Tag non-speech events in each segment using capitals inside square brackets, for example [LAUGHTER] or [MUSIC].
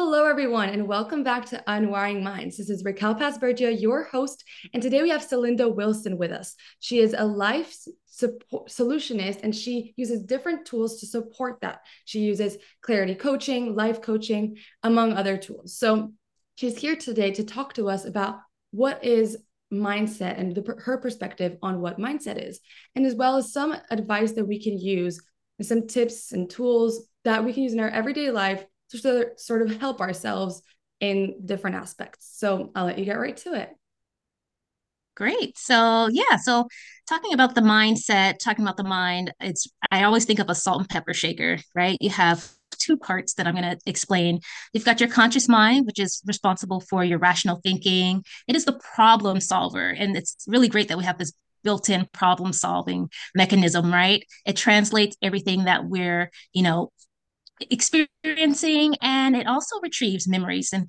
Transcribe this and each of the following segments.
Hello, everyone, and welcome back to Unwiring Minds. This is Raquel Pasbergia, your host, and today we have Celinda Wilson with us. She is a life support solutionist and she uses different tools to support that. She uses clarity coaching, life coaching, among other tools. So she's here today to talk to us about what is mindset and the, her perspective on what mindset is, and as well as some advice that we can use, and some tips and tools that we can use in our everyday life to sort of help ourselves in different aspects. So I'll let you get right to it. Great. So yeah, so talking about the mindset, talking about the mind, it's I always think of a salt and pepper shaker, right? You have two parts that I'm going to explain. You've got your conscious mind, which is responsible for your rational thinking. It is the problem solver, and it's really great that we have this built-in problem solving mechanism, right? It translates everything that we're, you know, experiencing and it also retrieves memories and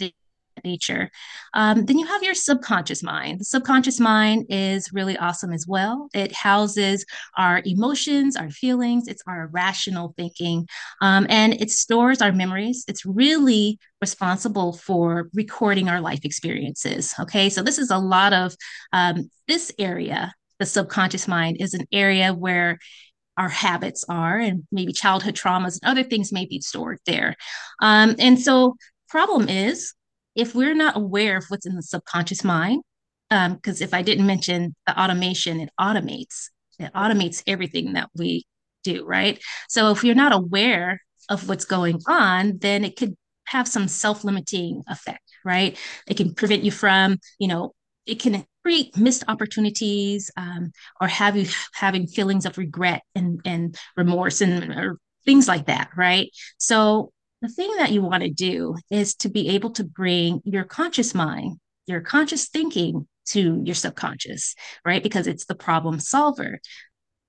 nature. Um, then you have your subconscious mind. The subconscious mind is really awesome as well. It houses our emotions, our feelings, it's our rational thinking, um, and it stores our memories. It's really responsible for recording our life experiences. Okay, so this is a lot of um, this area. The subconscious mind is an area where our habits are and maybe childhood traumas and other things may be stored there. Um, and so problem is if we're not aware of what's in the subconscious mind because um, if i didn't mention the automation it automates it automates everything that we do right? So if you're not aware of what's going on then it could have some self-limiting effect right? It can prevent you from you know it can create missed opportunities um, or have you having feelings of regret and, and remorse and or things like that, right? So the thing that you want to do is to be able to bring your conscious mind, your conscious thinking to your subconscious, right? Because it's the problem solver.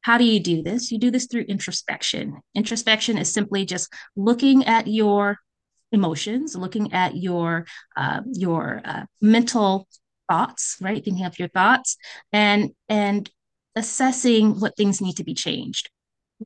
How do you do this? You do this through introspection. Introspection is simply just looking at your emotions, looking at your uh, your uh, mental thoughts, right? Thinking of your thoughts and and assessing what things need to be changed.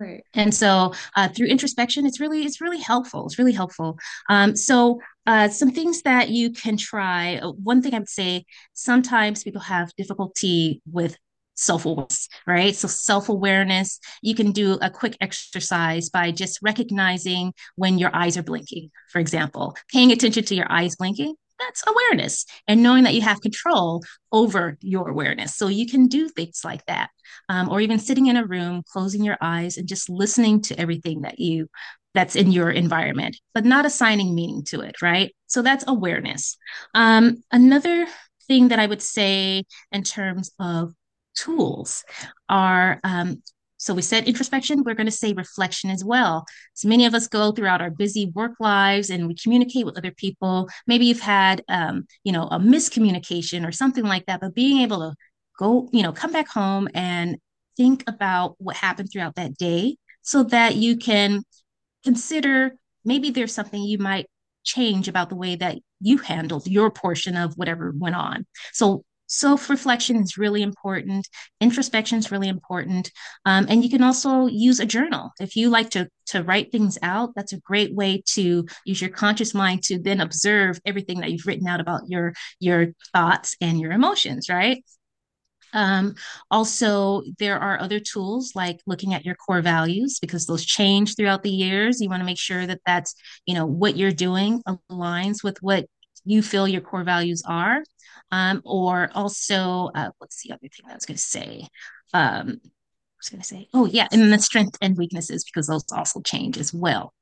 Right. And so uh, through introspection, it's really it's really helpful. It's really helpful. Um, so uh, some things that you can try. Uh, one thing I would say, sometimes people have difficulty with self-awareness, right? So self-awareness, you can do a quick exercise by just recognizing when your eyes are blinking, for example, paying attention to your eyes blinking that's awareness and knowing that you have control over your awareness. So you can do things like that, um, or even sitting in a room, closing your eyes, and just listening to everything that you that's in your environment, but not assigning meaning to it, right? So that's awareness. Um, another thing that I would say in terms of tools are um, so we said introspection, we're going to say reflection as well. So many of us go throughout our busy work lives and we communicate with other people. Maybe you've had, um, you know, a miscommunication or something like that, but being able to go, you know, come back home and think about what happened throughout that day so that you can consider maybe there's something you might change about the way that you handled your portion of whatever went on. So self reflection is really important. Introspection is really important. Um, and you can also use a journal. If you like to, to write things out, that's a great way to use your conscious mind to then observe everything that you've written out about your, your thoughts and your emotions, right? Um, also, there are other tools like looking at your core values because those change throughout the years. You want to make sure that that's, you know, what you're doing aligns with what you feel your core values are. Um, or also, uh, what's the other thing I was going to say? Um, I was going to say, oh, yeah, and the strength and weaknesses, because those also change as well.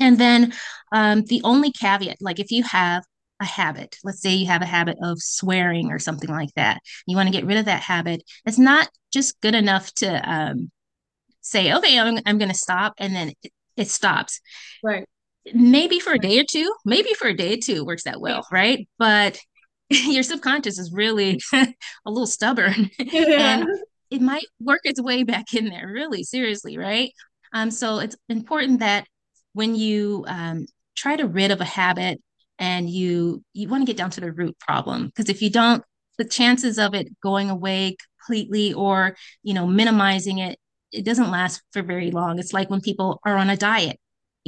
And then um, the only caveat, like if you have a habit, let's say you have a habit of swearing or something like that, you want to get rid of that habit, it's not just good enough to um, say, okay, I'm, I'm going to stop, and then it, it stops. Right maybe for a day or two, maybe for a day or two works that well, right? But [LAUGHS] your subconscious is really [LAUGHS] a little stubborn yeah. and [LAUGHS] it might work its way back in there, really seriously, right? Um, so it's important that when you um, try to rid of a habit and you you want to get down to the root problem because if you don't the chances of it going away completely or you know minimizing it it doesn't last for very long it's like when people are on a diet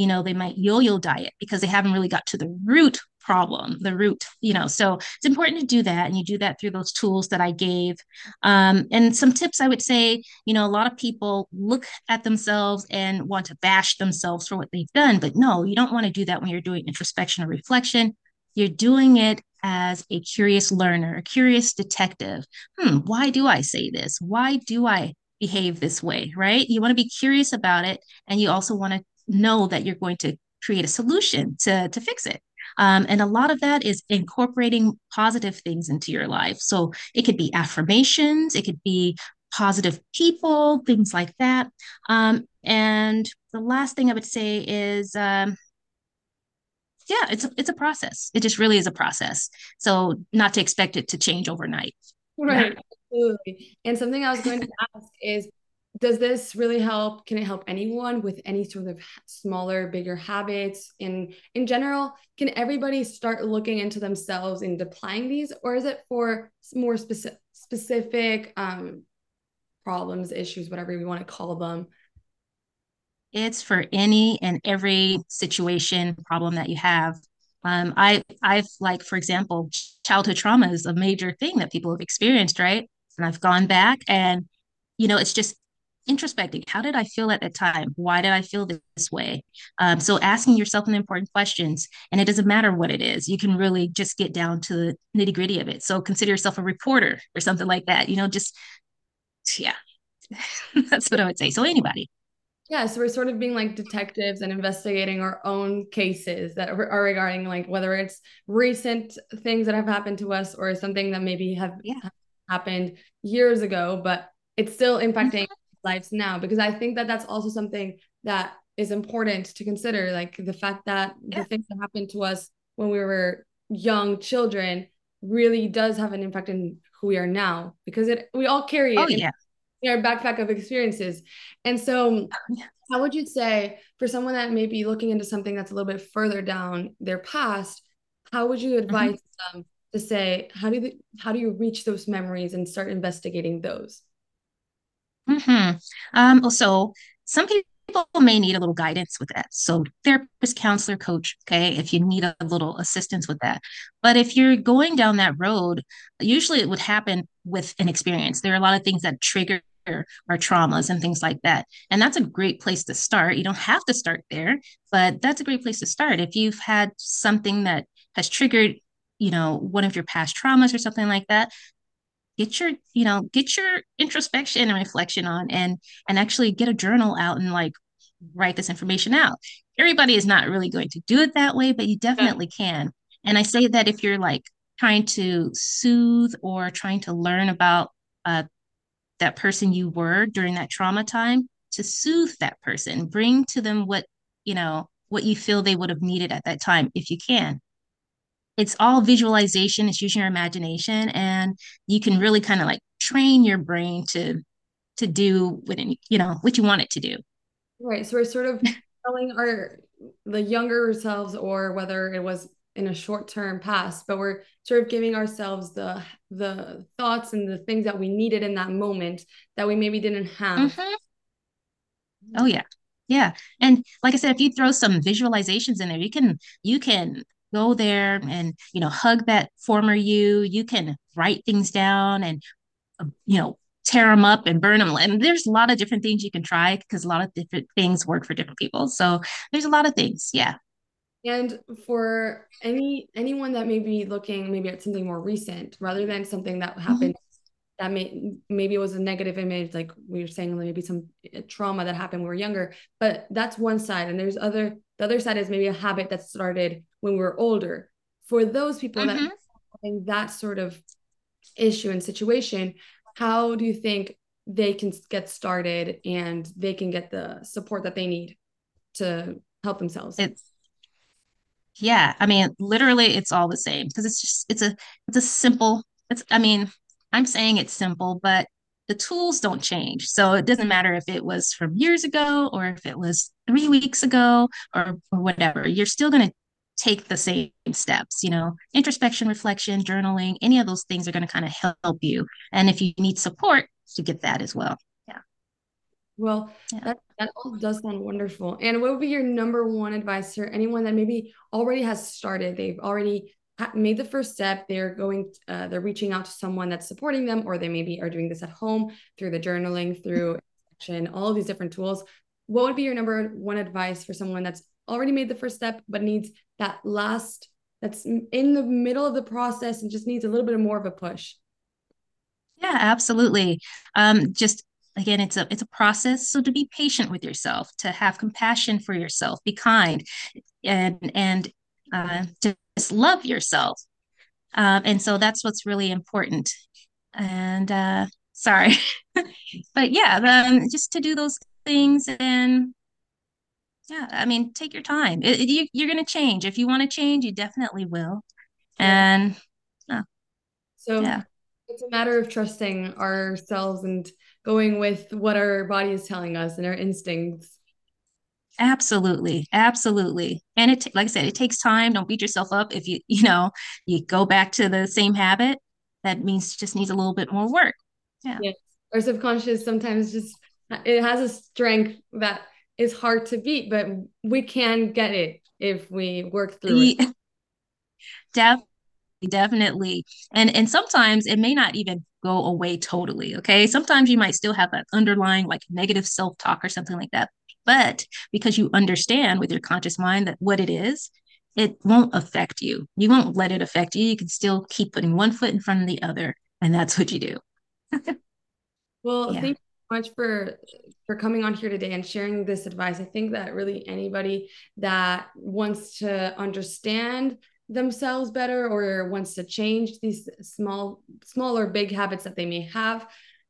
you know, they might yo-yo diet because they haven't really got to the root problem, the root, you know. So it's important to do that. And you do that through those tools that I gave. Um, and some tips I would say, you know, a lot of people look at themselves and want to bash themselves for what they've done. But no, you don't want to do that when you're doing introspection or reflection. You're doing it as a curious learner, a curious detective. Hmm, why do I say this? Why do I behave this way? Right? You want to be curious about it. And you also want to know that you're going to create a solution to, to fix it. Um, and a lot of that is incorporating positive things into your life. So it could be affirmations, it could be positive people, things like that. Um, and the last thing I would say is, um, yeah, it's a, it's a process. It just really is a process. So not to expect it to change overnight. Right. Absolutely. And something I was going to ask is does this really help? Can it help anyone with any sort of smaller bigger habits? In in general can everybody start looking into themselves and applying these or is it for more specific specific um problems issues whatever we want to call them? It's for any and every situation problem that you have. Um, I I've like for example, childhood trauma is a major thing that people have experienced, right? And I've gone back and you know, it's just introspecting how did i feel at that time? Why did i feel this way? Um, so asking yourself an important questions and it doesn't matter what it is you can really just get down to the nitty gritty of it. So consider yourself a reporter or something like that you know just yeah [LAUGHS] that's what i would say. So anybody. Yeah, so we're sort of being like detectives and investigating our own cases that are regarding like whether it's recent things that have happened to us or something that maybe have yeah. happened years ago, but it's still impacting lives now because I think that that's also something that is important to consider like the fact that yeah. the things that happened to us when we were young children really does have an impact in who we are now because it we all carry it oh, yeah. in our backpack of experiences and so oh, how would you say for someone that may be looking into something that's a little bit further down their past how would you mm-hmm. advise mm-hmm. them to say how do you how do you reach those memories and start investigating those Mm-hmm. Um, so some people may need a little guidance with that. So therapist, counselor, coach, okay, if you need a little assistance with that. But if you're going down that road, usually it would happen with an experience. There are a lot of things that trigger our traumas and things like that. And that's a great place to start. You don't have to start there, but that's a great place to start. If you've had something that has triggered, you know, one of your past traumas or something like that, get your you know get your introspection and reflection on and and actually get a journal out and like write this information out. Everybody is not really going to do it that way but you definitely can. And i say that if you're like trying to soothe or trying to learn about uh, that person you were during that trauma time to soothe that person. Bring to them what you know what you feel they would have needed at that time if you can it's all visualization it's using your imagination and you can really kind of like train your brain to to do what you know what you want it to do. Right so we're sort of telling our the younger selves or whether it was in a short term past but we're sort of giving ourselves the the thoughts and the things that we needed in that moment that we maybe didn't have. Mm-hmm. oh yeah. Yeah and like i said if you throw some visualizations in there you can you can go there and you know hug that former you you can write things down and uh, you know tear them up and burn them and there's a lot of different things you can try because a lot of different things work for different people so there's a lot of things yeah and for any anyone that may be looking maybe at something more recent rather than something that mm-hmm. happened mm-hmm. That may maybe it was a negative image like we were saying maybe some uh, trauma that happened when we were younger but that's one side and there's other the other side is maybe a habit that started when we were older. For those people mm-hmm. that having that sort of issue and situation, how do you think they can get started and they can get the support that they need to help themselves? It's yeah, I mean, literally it's all the same because it's just it's a it's a simple it's I mean, I'm saying it's simple, but the tools don't change. So it doesn't matter if it was from years ago or if it was three weeks ago or, or whatever. You're still going to take the same steps, you know, introspection, reflection, journaling, any of those things are going to kind of help you. And if you need support, to get that as well. Yeah. Well, yeah. that, that all does sound wonderful. And what would be your number one advice for anyone that maybe already has started? They've already made the first step. They're going, uh, they're reaching out to someone that's supporting them, or they maybe are doing this at home through the journaling, through action, all of these different tools. What would be your number one advice for someone that's already made the first step, but needs that last, that's in the middle of the process and just needs a little bit more of a push? Yeah, absolutely. Um, just again it's a it's a process so to be patient with yourself to have compassion for yourself be kind and and uh, love yourself. Um, and so that's what's really important. And uh, sorry. [LAUGHS] But yeah um, just to do those things and yeah i mean take your time. It, it, you, you're going to change. If you want to change you definitely will. And uh, so yeah. it's a matter of trusting ourselves and going with what our body is telling us and our instincts. Absolutely. Absolutely. And it, like I said, it takes time. Don't beat yourself up. If you, [LAUGHS] you know, you go back to the same habit, that means just needs a little bit more work. Yeah. Our subconscious sometimes just, it has a strength that is hard to beat, but we can get it if we work through it. [LAUGHS] Definitely definitely and and sometimes it may not even go away totally okay? Sometimes you might still have that underlying like negative self-talk or something like that but because you understand with your conscious mind that what it is it won't affect you. You won't let it affect you. You can still keep putting one foot in front of the other and that's what you do. [LAUGHS] Well yeah. thank you so much for for coming on here today and sharing this advice. I think that really anybody that wants to understand themselves better or wants to change these small small or big habits that they may have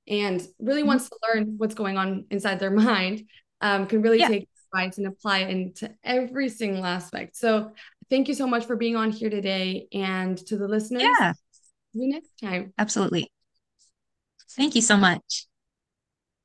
and really mm-hmm. wants to learn what's going on inside their [LAUGHS] mind um, can really yeah. take advice and apply it into every single aspect. So thank you so much for being on here today and to the listeners. Yeah. See you next time. Absolutely. Thank you so much